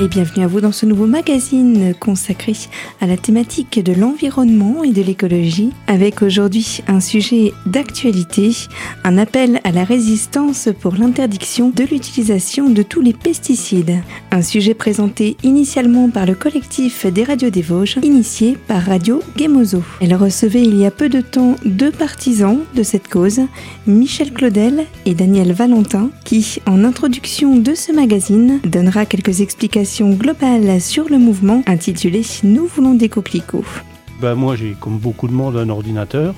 et bienvenue à vous dans ce nouveau magazine consacré à la thématique de l'environnement et de l'écologie, avec aujourd'hui un sujet d'actualité, un appel à la résistance pour l'interdiction de l'utilisation de tous les pesticides. Un sujet présenté initialement par le collectif des radios des Vosges, initié par Radio Gemozo. Elle recevait il y a peu de temps deux partisans de cette cause, Michel Claudel et Daniel Valentin, qui, en introduction de ce magazine, donnera quelques explications globale sur le mouvement intitulé Nous voulons des coquelicots. Ben moi j'ai comme beaucoup de monde un ordinateur.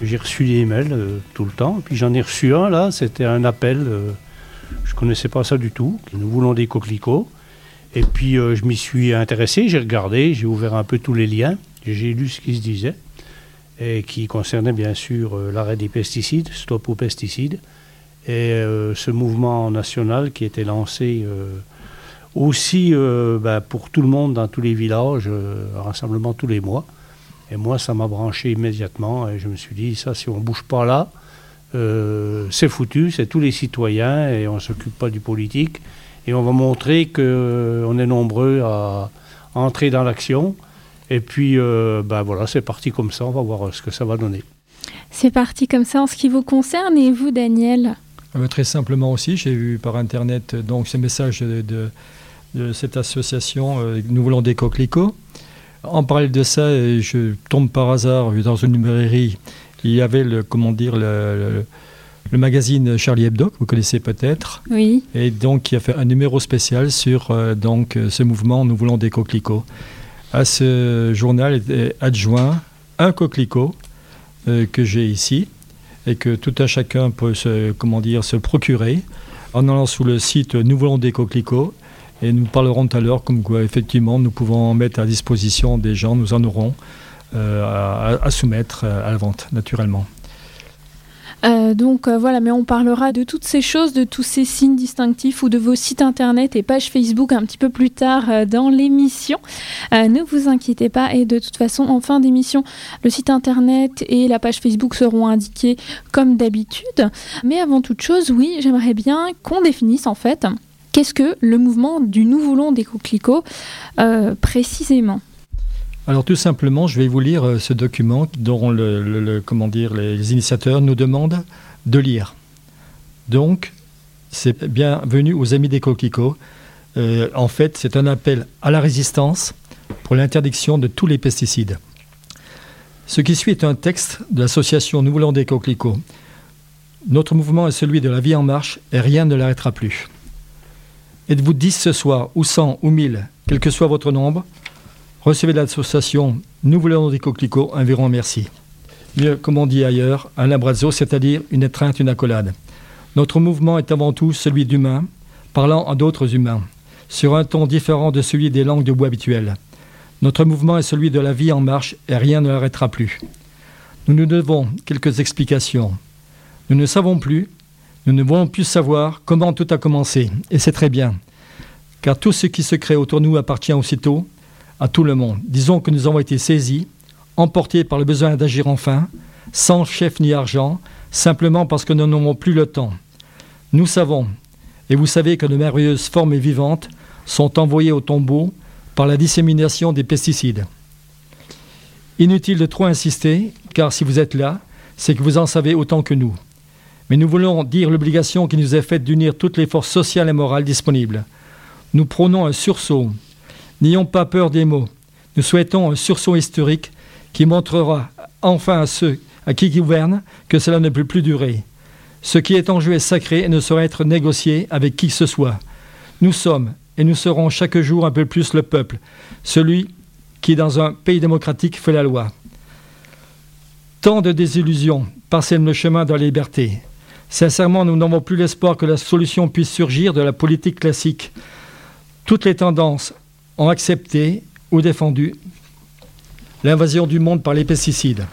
J'ai reçu des emails euh, tout le temps. Puis j'en ai reçu un là, c'était un appel. Euh, je connaissais pas ça du tout. Nous voulons des coquelicots. Et puis euh, je m'y suis intéressé, j'ai regardé, j'ai ouvert un peu tous les liens. J'ai lu ce qui se disait et qui concernait bien sûr l'arrêt des pesticides, stop aux pesticides, et ce mouvement national qui était lancé aussi euh, ben, pour tout le monde dans tous les villages, euh, rassemblement tous les mois. Et moi, ça m'a branché immédiatement et je me suis dit, ça, si on ne bouge pas là, euh, c'est foutu, c'est tous les citoyens et on ne s'occupe pas du politique. Et on va montrer qu'on est nombreux à, entrer dans l'action. Et puis, ben voilà, c'est parti comme ça, on va voir ce que ça va donner. C'est parti comme ça en ce qui vous concerne. Et vous, Daniel? Très simplement aussi, j'ai vu par Internet donc ce message de de cette association euh, Nous voulons des coquelicots. En parallèle de ça, je tombe par hasard dans une librairie. Il y avait le, comment dire, le, magazine Charlie Hebdo, que vous connaissez peut-être. Oui. Et donc, il a fait un numéro spécial sur euh, donc, ce mouvement Nous voulons des coquelicots. À ce journal est adjoint un coquelicot euh, que j'ai ici et que tout un chacun peut se, comment dire, se procurer en allant sur le site Nous voulons des coquelicots et nous parlerons tout à l'heure comme quoi, effectivement, nous pouvons mettre à disposition des gens, nous en aurons euh, à, soumettre euh, à la vente, naturellement. Euh, donc voilà, mais on parlera de toutes ces choses, de tous ces signes distinctifs ou de vos sites internet et pages Facebook un petit peu plus tard dans l'émission. ne vous inquiétez pas et de toute façon en fin d'émission, le site internet et la page Facebook seront indiqués comme d'habitude. Mais avant toute chose, oui, j'aimerais bien qu'on définisse en fait Qu'est-ce que le mouvement du Nous voulons des coquelicots euh, précisément? Alors tout simplement, je vais vous lire euh, ce document dont les initiateurs nous demandent de lire. Donc, c'est bienvenue aux Amis des coquelicots. Euh, en fait, c'est un appel à la résistance pour l'interdiction de tous les pesticides. Ce qui suit est un texte de l'association Nous voulons des coquelicots. Notre mouvement est celui de la vie en marche et rien ne l'arrêtera plus. Êtes-vous 10 ce soir, ou 100, ou 1000, quel que soit votre nombre Recevez l'association Nous voulons des coquelicots, un merci. Mieux, comme on dit ailleurs, un abrazo, c'est-à-dire une étreinte, une accolade. Notre mouvement est avant tout celui d'humains, parlant à d'autres humains, sur un ton différent de celui des langues de bois habituelles. Notre mouvement est celui de la vie en marche et rien ne l'arrêtera plus. Nous nous devons quelques explications. Nous ne savons plus, nous ne voulons plus savoir comment tout a commencé, et c'est très bien, car tout ce qui se crée autour de nous appartient aussitôt à tout le monde. Disons que nous avons été saisis, emportés par le besoin d'agir enfin, sans chef ni argent, simplement parce que nous n'avons plus le temps. Nous savons, et vous savez que de merveilleuses formes vivantes sont envoyées au tombeau par la dissémination des pesticides. Inutile de trop insister, car si vous êtes là, c'est que vous en savez autant que nous. Mais nous voulons dire l'obligation qui nous est faite d'unir toutes les forces sociales et morales disponibles. Nous prônons un sursaut. N'ayons pas peur des mots. Nous souhaitons un sursaut historique qui montrera enfin à ceux à qui gouvernent que cela ne peut plus durer. Ce qui est en jeu est sacré et ne saurait être négocié avec qui que ce soit. Nous sommes et nous serons chaque jour un peu plus le peuple, celui qui, dans un pays démocratique, fait la loi. Tant de désillusions parsèment le chemin de la liberté. Sincèrement, nous n'avons plus l'espoir que la solution puisse surgir de la politique classique. Toutes les tendances ont accepté ou défendu l'invasion du monde par les pesticides.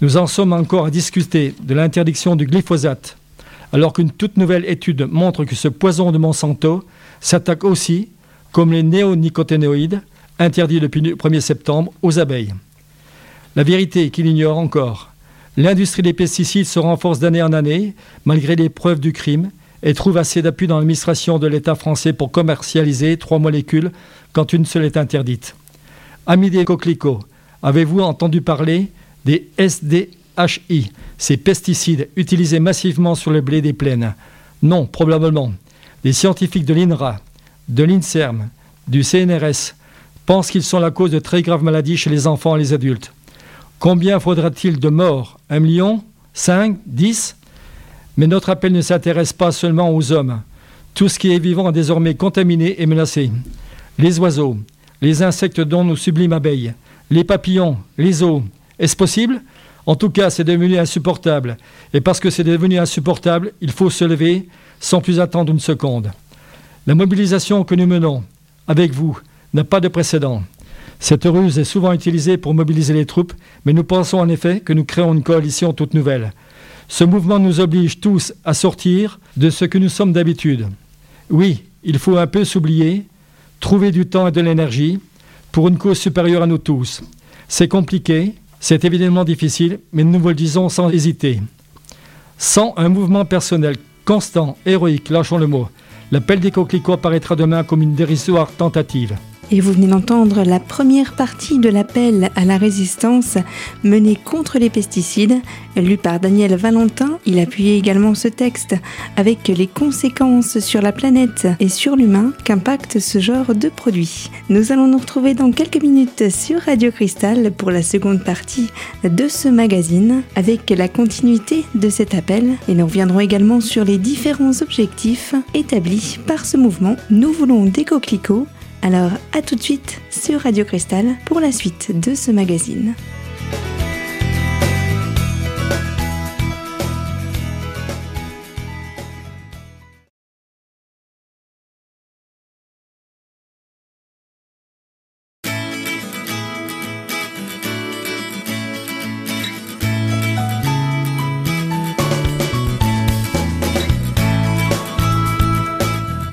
Nous en sommes encore à discuter de l'interdiction du glyphosate, alors qu'une toute nouvelle étude montre que ce poison de Monsanto s'attaque aussi, comme les néonicotinoïdes, interdits depuis le 1er septembre, aux abeilles. La vérité qu'il ignore encore L'industrie des pesticides se renforce d'année en année, malgré les preuves du crime, et trouve assez d'appui dans l'administration de l'État français pour commercialiser trois molécules quand une seule est interdite. Amis des coquelicots, avez-vous entendu parler des SDHI, ces pesticides utilisés massivement sur le blé des plaines? Non, probablement. Des scientifiques de l'INRA, de l'INSERM, du CNRS pensent qu'ils sont la cause de très graves maladies chez les enfants et les adultes. Combien faudra-t-il de morts? Un million? Cinq? Dix? Mais notre appel ne s'intéresse pas seulement aux hommes. Tout ce qui est vivant est désormais contaminé et menacé. Les oiseaux, les insectes dont nos sublimes abeilles, les papillons, les eaux. Est-ce possible? En tout cas, c'est devenu insupportable. Et parce que c'est devenu insupportable, il faut se lever sans plus attendre une seconde. La mobilisation que nous menons, avec vous, n'a pas de précédent. Cette ruse est souvent utilisée pour mobiliser les troupes, mais nous pensons en effet que nous créons une coalition toute nouvelle. Ce mouvement nous oblige tous à sortir de ce que nous sommes d'habitude. Oui, il faut un peu s'oublier, trouver du temps et de l'énergie pour une cause supérieure à nous tous. C'est compliqué, c'est évidemment difficile, mais nous vous le disons sans hésiter. Sans un mouvement personnel constant, héroïque, lâchons le mot, l'appel des coquelicots apparaîtra demain comme une dérisoire tentative. Et vous venez d'entendre la première partie de l'appel à la résistance menée contre les pesticides, lu par Daniel Valentin. Il appuyait également ce texte avec les conséquences sur la planète et sur l'humain qu'impacte ce genre de produit. Nous allons nous retrouver dans quelques minutes sur Radio Cristal pour la seconde partie de ce magazine avec la continuité de cet appel et nous reviendrons également sur les différents objectifs établis par ce mouvement. Nous voulons des coquelicots alors à tout de suite sur Radio Cristal pour la suite de ce magazine.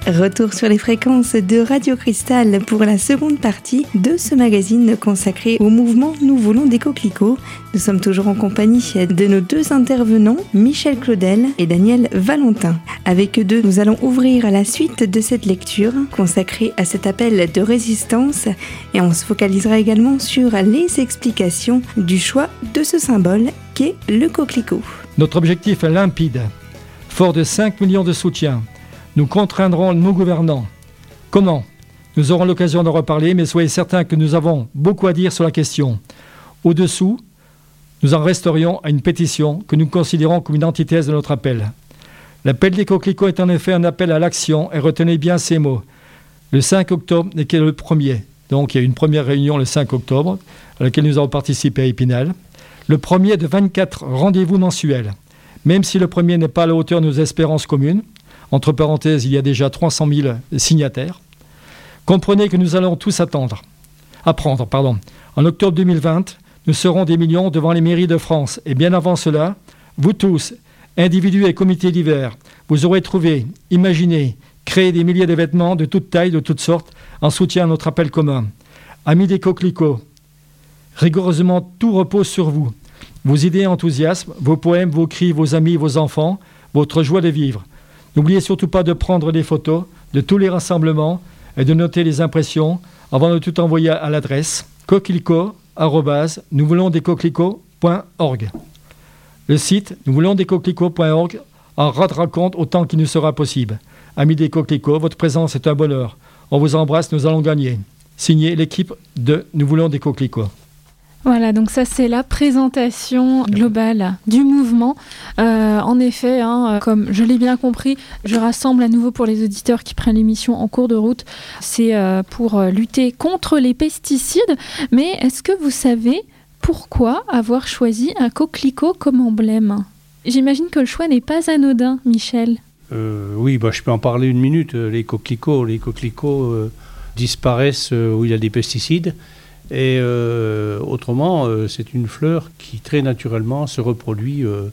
Retour sur les fréquences de Radio Cristal pour la seconde partie de ce magazine consacré au mouvement Nous voulons des coquelicots. Nous sommes toujours en compagnie de nos deux intervenants, Michel Claudel et Daniel Valentin. Avec eux deux, nous allons ouvrir la suite de cette lecture consacrée à cet appel de résistance et on se focalisera également sur les explications du choix de ce symbole qu'est le coquelicot. Notre objectif est limpide. Fort de 5 millions de soutiens, nous contraindrons nos gouvernants. Comment Nous aurons l'occasion d'en reparler, mais soyez certains que nous avons beaucoup à dire sur la question. Au-dessous, nous en resterions à une pétition que nous considérons comme une antithèse de notre appel. L'appel des coquelicots est en effet un appel à l'action, et retenez bien ces mots. Le 5 octobre n'est que le premier. Donc il y a une première réunion le 5 octobre, à laquelle nous avons participé à Épinal. Le premier de 24 rendez-vous mensuels. Même si le premier n'est pas à la hauteur de nos espérances communes, entre parenthèses, il y a déjà 300 000 signataires. Comprenez que nous allons tous attendre, apprendre. Pardon. En octobre 2020, nous serons des millions devant les mairies de France. Et bien avant cela, vous tous, individus et comités divers, vous aurez trouvé, imaginé, créé des milliers de vêtements de toutes tailles, de toutes sortes, en soutien à notre appel commun. Amis des coquelicots, rigoureusement tout repose sur vous. Vos idées et enthousiasmes, vos poèmes, vos cris, vos amis, vos enfants, votre joie de vivre. N'oubliez surtout pas de prendre des photos de tous les rassemblements et de noter les impressions avant de tout envoyer à l'adresse coquelicot nous voulons des Le site nous voulons des coquelicots.org en rendra compte autant qu'il nous sera possible. Amis des coquelicots, votre présence est un bonheur. On vous embrasse, nous allons gagner. Signé l'équipe de Nous voulons des coquelicots. Voilà, donc ça c'est la présentation globale du mouvement. Euh, en effet, hein, comme je l'ai bien compris, je rassemble à nouveau pour les auditeurs qui prennent l'émission en cours de route. C'est euh, pour euh, lutter contre les pesticides. Mais est-ce que vous savez pourquoi avoir choisi un coquelicot comme emblème? J'imagine que le choix n'est pas anodin, Michel. oui, bah, je peux en parler une minute. Les coquelicots, les coquelicots disparaissent où il y a des pesticides. Et euh, autrement, euh, c'est une fleur qui très naturellement se reproduit euh,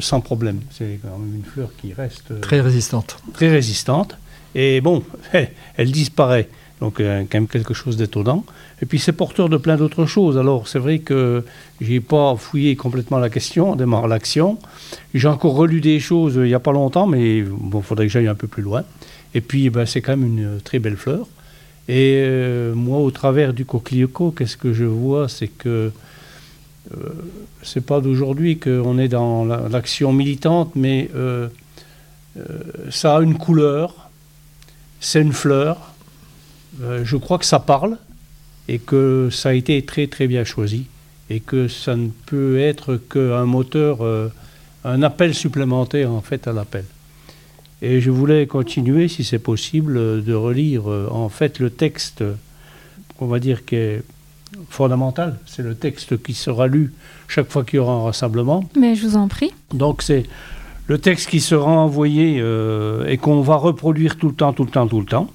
sans problème. C'est quand même une fleur qui reste très résistante. Très résistante. Et bon, elle, disparaît. Donc quand même quelque chose d'étonnant. Et puis c'est porteur de plein d'autres choses. Alors c'est vrai que j'ai pas fouillé complètement la question, démarre l'action. J'ai encore relu des choses il n'y a pas longtemps, mais bon, faudrait que j'aille un peu plus loin. Et puis ben, c'est quand même une très belle fleur. Et euh, moi, au travers du coquelicot, qu'est-ce que je vois C'est que euh, c'est pas d'aujourd'hui qu'on est dans l'action militante, mais euh, ça a une couleur, c'est une fleur. je crois que ça parle et que ça a été très très bien choisi et que ça ne peut être qu'un moteur, un appel supplémentaire en fait à l'appel. Et je voulais continuer, si c'est possible, de relire euh, en fait le texte, on va dire, qui est fondamental. C'est le texte qui sera lu chaque fois qu'il y aura un rassemblement. Mais je vous en prie. Donc c'est le texte qui sera envoyé euh, et qu'on va reproduire tout le temps, tout le temps, tout le temps.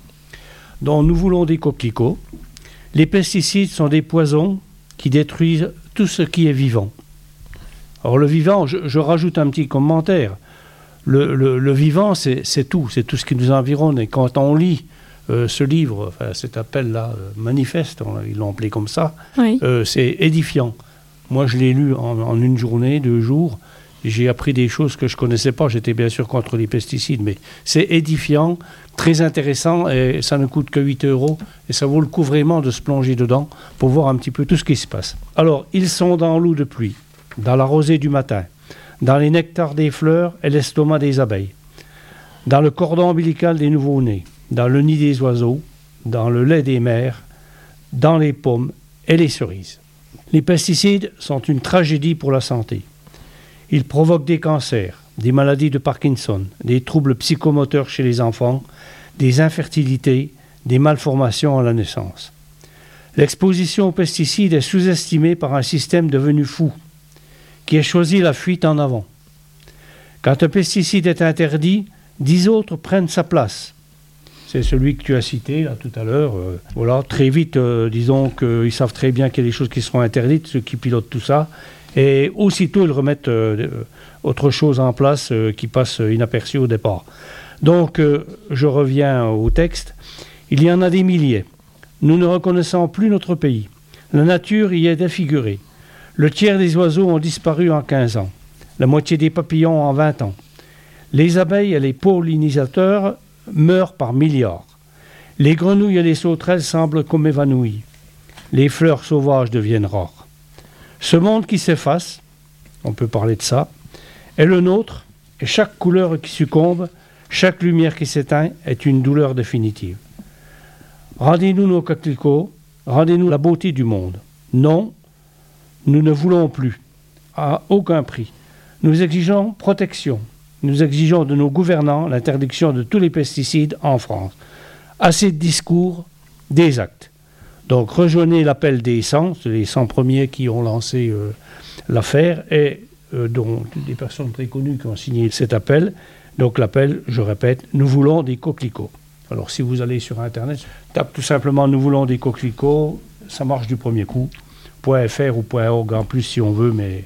Donc nous voulons des coquelicots. Les pesticides sont des poisons qui détruisent tout ce qui est vivant. Alors le vivant, je rajoute un petit commentaire le, vivant, c'est tout, c'est tout ce qui nous environne. Et quand on lit euh, ce livre, cet appel-là, euh, manifeste, ils l'ont appelé comme ça, euh, c'est édifiant. Moi, je l'ai lu en, une journée, deux jours. J'ai appris des choses que je ne connaissais pas. J'étais bien sûr contre les pesticides, mais c'est édifiant, très intéressant, et ça ne coûte que 8 euros. Et ça vaut le coup vraiment de se plonger dedans pour voir un petit peu tout ce qui se passe. Alors, ils sont dans l'eau de pluie, dans la rosée du matin, dans les nectars des fleurs et l'estomac des abeilles, dans le cordon ombilical des nouveaux-nés, dans le nid des oiseaux, dans le lait des mères, dans les pommes et les cerises. Les pesticides sont une tragédie pour la santé. Ils provoquent des cancers, des maladies de Parkinson, des troubles psychomoteurs chez les enfants, des infertilités, des malformations à la naissance. L'exposition aux pesticides est sous-estimée par un système devenu fou qui a choisi la fuite en avant. Quand un pesticide est interdit, dix autres prennent sa place. C'est celui que tu as cité tout à l'heure. Euh, voilà, très vite, euh, disons qu'ils savent très bien qu'il y a des choses qui seront interdites, ceux qui pilotent tout ça. Et aussitôt, ils remettent euh, autre chose en place qui passe inaperçu au départ. Donc, je reviens au texte. Il y en a des milliers. Nous ne reconnaissons plus notre pays. La nature y est défigurée. Le tiers des oiseaux ont disparu en 15 ans, la moitié des papillons en 20 ans. Les abeilles et les pollinisateurs meurent par milliards. Les grenouilles et les sauterelles semblent comme évanouies. Les fleurs sauvages deviennent rares. Ce monde qui s'efface, on peut parler de ça, est le nôtre, et chaque couleur qui succombe, chaque lumière qui s'éteint est une douleur définitive. Rendez-nous nos coquelicots, rendez-nous la beauté du monde. Non, nous ne voulons plus, à aucun prix. Nous exigeons protection. Nous exigeons de nos gouvernants l'interdiction de tous les pesticides en France. Assez de discours, des actes. Donc rejoignez l'appel des 100, les 100 premiers qui ont lancé euh, l'affaire et euh, dont des personnes très connues qui ont signé cet appel. Donc l'appel, je répète, nous voulons des coquelicots. Alors si vous allez sur Internet, tape tout simplement nous voulons des coquelicots, ça marche du premier coup. .fr ou .org en plus si on veut, mais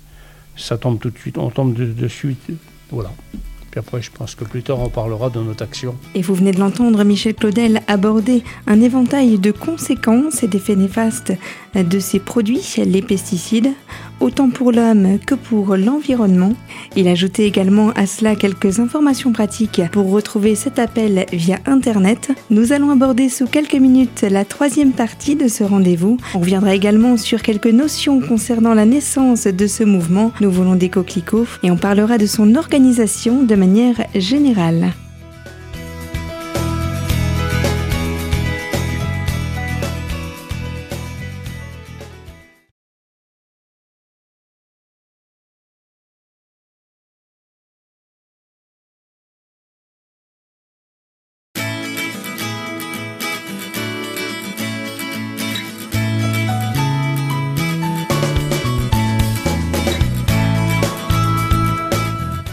ça tombe tout de suite, on tombe de, de suite, voilà. Puis après, je pense que plus tard, on parlera de notre action. Et vous venez de l'entendre, Michel Claudel aborder un éventail de conséquences et d'effets néfastes de ces produits, les pesticides, autant pour l'homme que pour l'environnement. Il ajoutait également à cela quelques informations pratiques pour retrouver cet appel via Internet. Nous allons aborder sous quelques minutes la troisième partie de ce rendez-vous. On reviendra également sur quelques notions concernant la naissance de ce mouvement. Nous voulons des coquelicots et on parlera de son organisation de manière générale.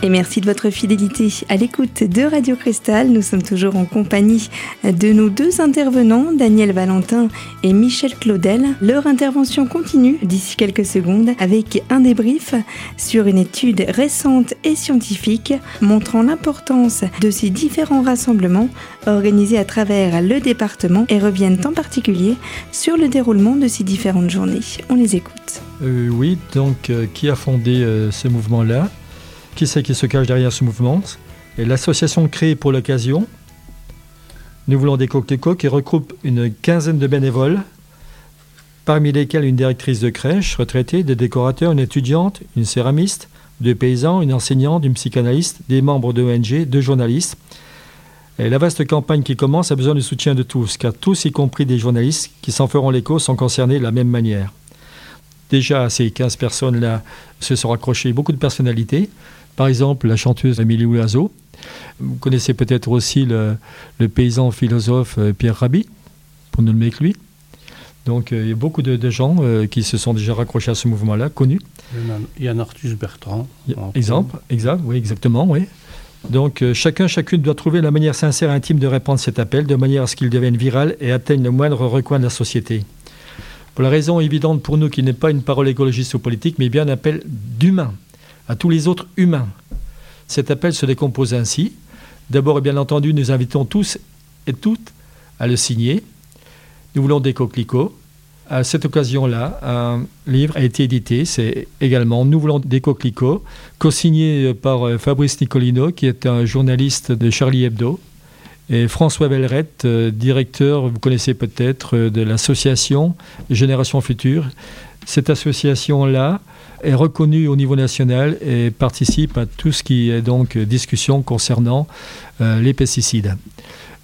Et merci de votre fidélité à l'écoute de Radio Cristal. Nous sommes toujours en compagnie de nos deux intervenants, Daniel Valentin et Michel Claudel. Leur intervention continue d'ici quelques secondes avec un débrief sur une étude récente et scientifique montrant l'importance de ces différents rassemblements organisés à travers le département et reviennent en particulier sur le déroulement de ces différentes journées. On les écoute. Euh, oui, donc euh, qui a fondé euh, ce mouvement-là? Qui c'est qui se cache derrière ce mouvement Et l'association créée pour l'occasion, nous voulons des coquelicots qui regroupe une quinzaine de bénévoles, parmi lesquels une directrice de crèche retraitée, des décorateurs, une étudiante, une céramiste, deux paysans, une enseignante, une psychanalyste, des membres d'ONG, deux journalistes. Et la vaste campagne qui commence a besoin du soutien de tous, car tous, y compris des journalistes qui s'en feront l'écho, sont concernés de la même manière. Déjà, ces 15 personnes-là se sont raccrochées beaucoup de personnalités. Par exemple, la chanteuse Amélie Oiseau. Vous connaissez peut-être aussi le, paysan philosophe euh, Pierre Rabhi, pour ne nommer que lui. Donc euh, il y a beaucoup de, gens euh, qui se sont déjà raccrochés à ce mouvement-là, connus. Il y a un Artus Bertrand. Exemple, exact, oui, exactement, oui. Donc chacun, chacune doit trouver la manière sincère et intime de répondre à cet appel, de manière à ce qu'il devienne viral et atteigne le moindre recoin de la société. Pour la raison évidente pour nous qu'il n'est pas une parole écologiste ou politique, mais bien un appel d'humain, à tous les autres humains. Cet appel se décompose ainsi. D'abord, bien entendu, nous invitons tous et toutes à le signer. Nous voulons des coquelicots. À cette occasion-là, un livre a été édité. C'est également Nous voulons des coquelicots, co-signé par euh, Fabrice Nicolino, qui est un journaliste de Charlie Hebdo, et François Bellerette, euh, directeur, vous connaissez peut-être, euh, de l'association Génération Future. Cette association-là est reconnue au niveau national et participe à tout ce qui est donc discussion concernant euh, les pesticides.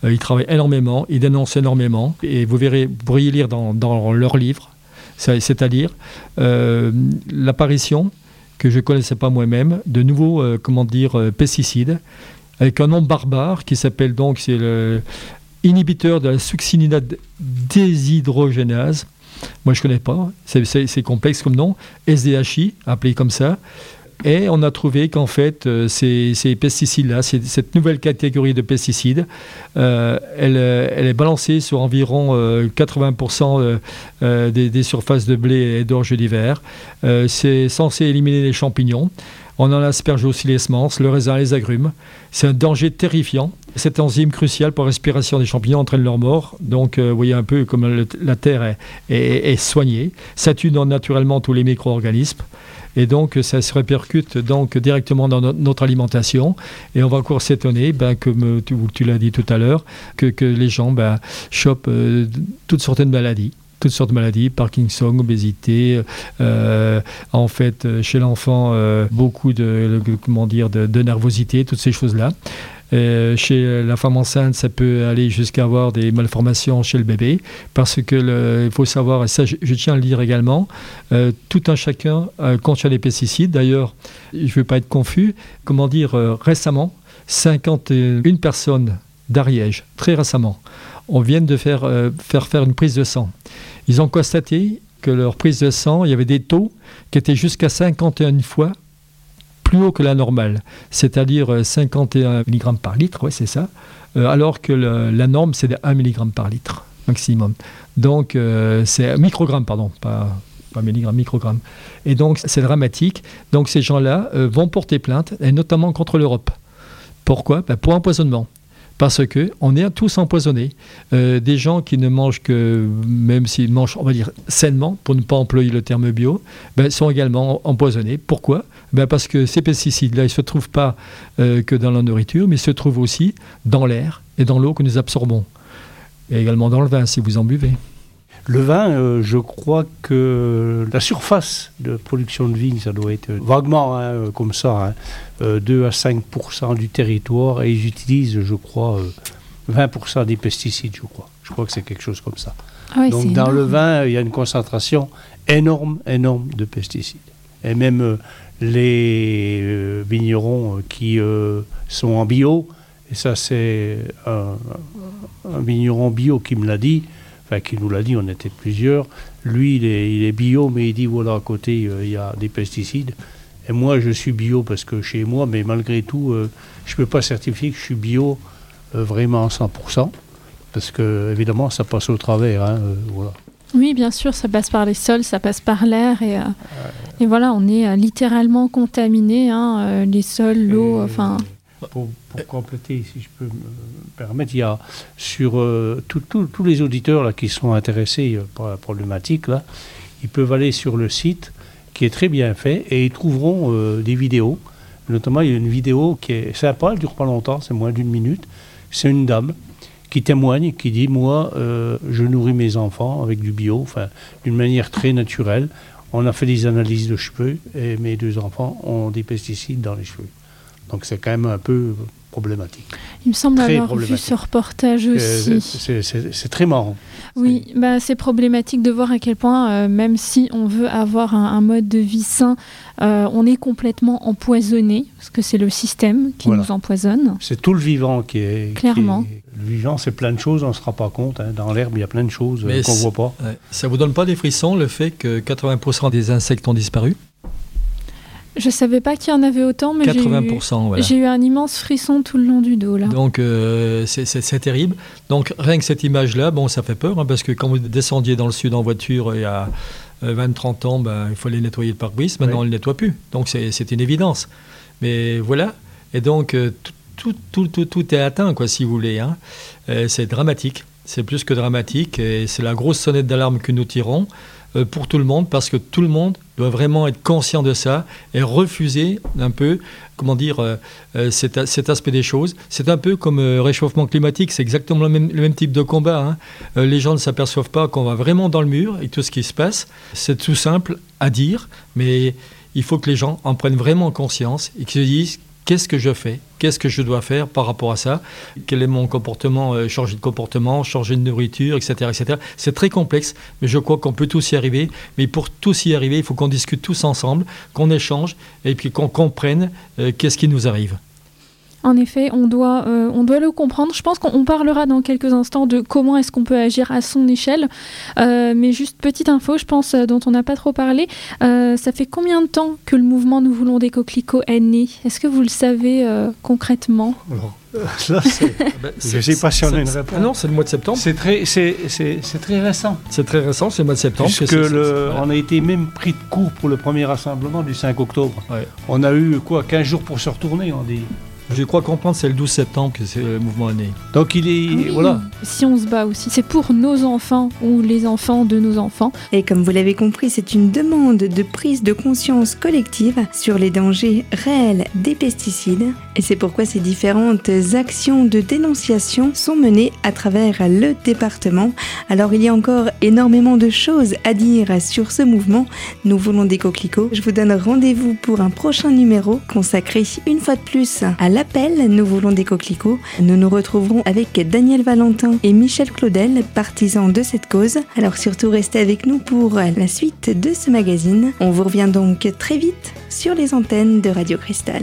Euh, ils travaillent énormément, ils dénoncent énormément, et vous verrez, pourriez lire dans, dans leur livre, c'est-à-dire euh, l'apparition que je ne connaissais pas moi-même de nouveaux comment dire pesticides avec un nom barbare qui s'appelle donc c'est le inhibiteur de la succininate déshydrogénase moi, je ne connais pas. C'est complexe comme nom. SDHI, appelé comme ça. Et on a trouvé qu'en fait, euh, ces, pesticides-là, cette nouvelle catégorie de pesticides, euh, elle, est balancée sur environ 80% euh, des, des, surfaces de blé et d'orge d'hiver. c'est censé éliminer les champignons. On en asperge aussi les semences, le raisin, les agrumes. C'est un danger terrifiant. Cette enzyme cruciale pour la respiration des champignons entraîne leur mort. Donc, euh, vous voyez un peu comme la terre est, soignée. Ça tue naturellement tous les micro-organismes. Et donc, ça se répercute donc directement dans notre alimentation. Et on va encore s'étonner, ben, comme tu, l'as dit tout à l'heure, que, les gens ben, chopent euh, toutes sortes de maladies toutes sortes de maladies, Parkinson, obésité, euh, en fait euh, chez l'enfant euh, beaucoup de comment dire de, nervosité, toutes ces choses-là. chez la femme enceinte, ça peut aller jusqu'à avoir des malformations chez le bébé, parce que il faut savoir, et ça je, tiens à le dire également, tout un chacun contient des pesticides. D'ailleurs, je ne veux pas être confus, comment dire, récemment, 51 personnes d'Ariège, très récemment, on vient de faire, faire faire une prise de sang. Ils ont constaté que leur prise de sang, il y avait des taux qui étaient jusqu'à 51 fois plus haut que la normale, c'est-à-dire 51 euh, mg par litre, ouais, c'est ça, euh, alors que la norme, c'est de 1 mg par litre maximum. Donc, euh, c'est microgramme, pardon, pas, pas milligramme, microgramme. Et donc, c'est dramatique. Donc, ces gens-là vont porter plainte, et notamment contre l'Europe. Pourquoi? Ben, Pour empoisonnement parce que on est tous empoisonnés. Euh, des gens qui ne mangent que, même s'ils mangent, on va dire, sainement, pour ne pas employer le terme bio, ben, sont également empoisonnés. Pourquoi? Ben, Parce que ces pesticides-là, ils ne se trouvent pas euh, que dans la nourriture, mais ils se trouvent aussi dans l'air et dans l'eau que nous absorbons. Et également dans le vin, si vous en buvez. Le vin, euh, je crois que la surface de production de vigne, ça doit être vaguement hein, comme ça, 2 hein, euh, à 5% du territoire, et ils utilisent, je crois, 20% euh, des pesticides, je crois. Je crois que c'est quelque chose comme ça. Ah Donc dans le vin, il y a une concentration énorme, énorme de pesticides. Et même les vignerons qui sont en bio, et ça c'est un, un vigneron bio qui me l'a dit, enfin qui nous l'a dit, on était plusieurs. Lui, il est, il est, bio, mais il dit voilà, à côté, euh, il y a des pesticides. Et moi, je suis bio parce que chez moi, mais malgré tout, euh, je ne peux pas certifier que je suis bio euh, vraiment à 100%, parce que évidemment, ça passe au travers. Hein, voilà. Oui, bien sûr, ça passe par les sols, ça passe par l'air, et, et voilà, on est littéralement contaminé, hein, les sols, l'eau, enfin. Pour, pour, compléter, si je peux me permettre, il y a sur tous les auditeurs là, qui sont intéressés par la problématique, là, ils peuvent aller sur le site qui est très bien fait et ils trouveront euh, des vidéos. Notamment, il y a une vidéo qui est sympa, elle ne dure pas longtemps, c'est moins d'une minute. C'est une dame qui témoigne, qui dit Moi, euh, je nourris mes enfants avec du bio, enfin, d'une manière très naturelle. On a fait des analyses de cheveux et mes deux enfants ont des pesticides dans les cheveux. Donc, c'est quand même un peu problématique. Il me semble avoir vu ce reportage aussi. C'est très marrant. Oui, bah, c'est problématique de voir à quel point, euh, même si on veut avoir un, mode de vie sain, euh, on est complètement empoisonné, parce que c'est le système qui nous empoisonne. C'est tout le vivant qui est... Clairement. le vivant, c'est plein de choses, on ne se rend pas compte. Hein. Dans l'herbe, il y a plein de choses euh, qu'on ne voit pas. Ça vous donne pas des frissons, le fait que 80% des insectes ont disparu? Je savais pas qu'il y en avait autant, mais j'ai eu, eu, un immense frisson tout le long du dos. Là. Donc euh, c'est terrible. Donc rien que cette image-là, bon, ça fait peur, hein, parce que quand vous descendiez dans le sud en voiture il y a 20-30 euh, ans, ben, il fallait nettoyer le pare-brise. Maintenant, on ne le nettoie plus. Donc c'est une évidence. Mais voilà. Et donc euh, tout, tout, tout, tout, est atteint, quoi, si vous voulez. Hein. c'est dramatique. C'est plus que dramatique. Et c'est la grosse sonnette d'alarme que nous tirons. Euh, pour tout le monde parce que tout le monde doit vraiment être conscient de ça et refuser un peu, comment dire, euh, euh, cet, aspect des choses. C'est un peu comme réchauffement climatique, c'est exactement le même, type de combat. Hein. les gens ne s'aperçoivent pas qu'on va vraiment dans le mur et tout ce qui se passe. C'est tout simple à dire, mais il faut que les gens en prennent vraiment conscience et qu'ils se disent qu'est-ce que je fais? Qu'est-ce que je dois faire par rapport à ça? Quel est mon comportement euh, Changer de comportement, changer de nourriture, etc. etc. C'est très complexe, mais je crois qu'on peut tous y arriver. Mais pour tous y arriver, il faut qu'on discute tous ensemble, qu'on échange et puis qu'on comprenne euh, qu'est-ce qui nous arrive. En effet, on doit, euh, on doit le comprendre. Je pense qu'on parlera dans quelques instants de comment est-ce qu'on peut agir à son échelle. Euh, mais juste petite info, je pense, euh, dont on n'a pas trop parlé. ça fait combien de temps que le mouvement Nous voulons des coquelicots est né? Est-ce que vous le savez concrètement? Là, c'est. Ah ben, pas si on a une réponse. Ah non, c'est le mois de septembre. C'est très, c'est, très récent. C'est très récent, c'est le mois de septembre. Puisque le, on a été même pris de court pour le premier rassemblement du 5 octobre. On a eu quoi 15 jours pour se retourner, on dit. Je crois comprendre, c'est le 12 septembre que c'est le mouvement né. Donc il est. voilà. Si on se bat aussi, c'est pour nos enfants ou les enfants de nos enfants. Et comme vous l'avez compris, c'est une demande de prise de conscience collective sur les dangers réels des pesticides. Et c'est pourquoi ces différentes actions de dénonciation sont menées à travers le département. Alors il y a encore énormément de choses à dire sur ce mouvement. Nous voulons des coquelicots. Je vous donne rendez-vous pour un prochain numéro consacré une fois de plus à l'appel Nous voulons des coquelicots. Nous nous retrouverons avec Daniel Valentin et Michel Claudel, partisans de cette cause. Alors surtout restez avec nous pour la suite de ce magazine. On vous revient donc très vite sur les antennes de Radio Cristal.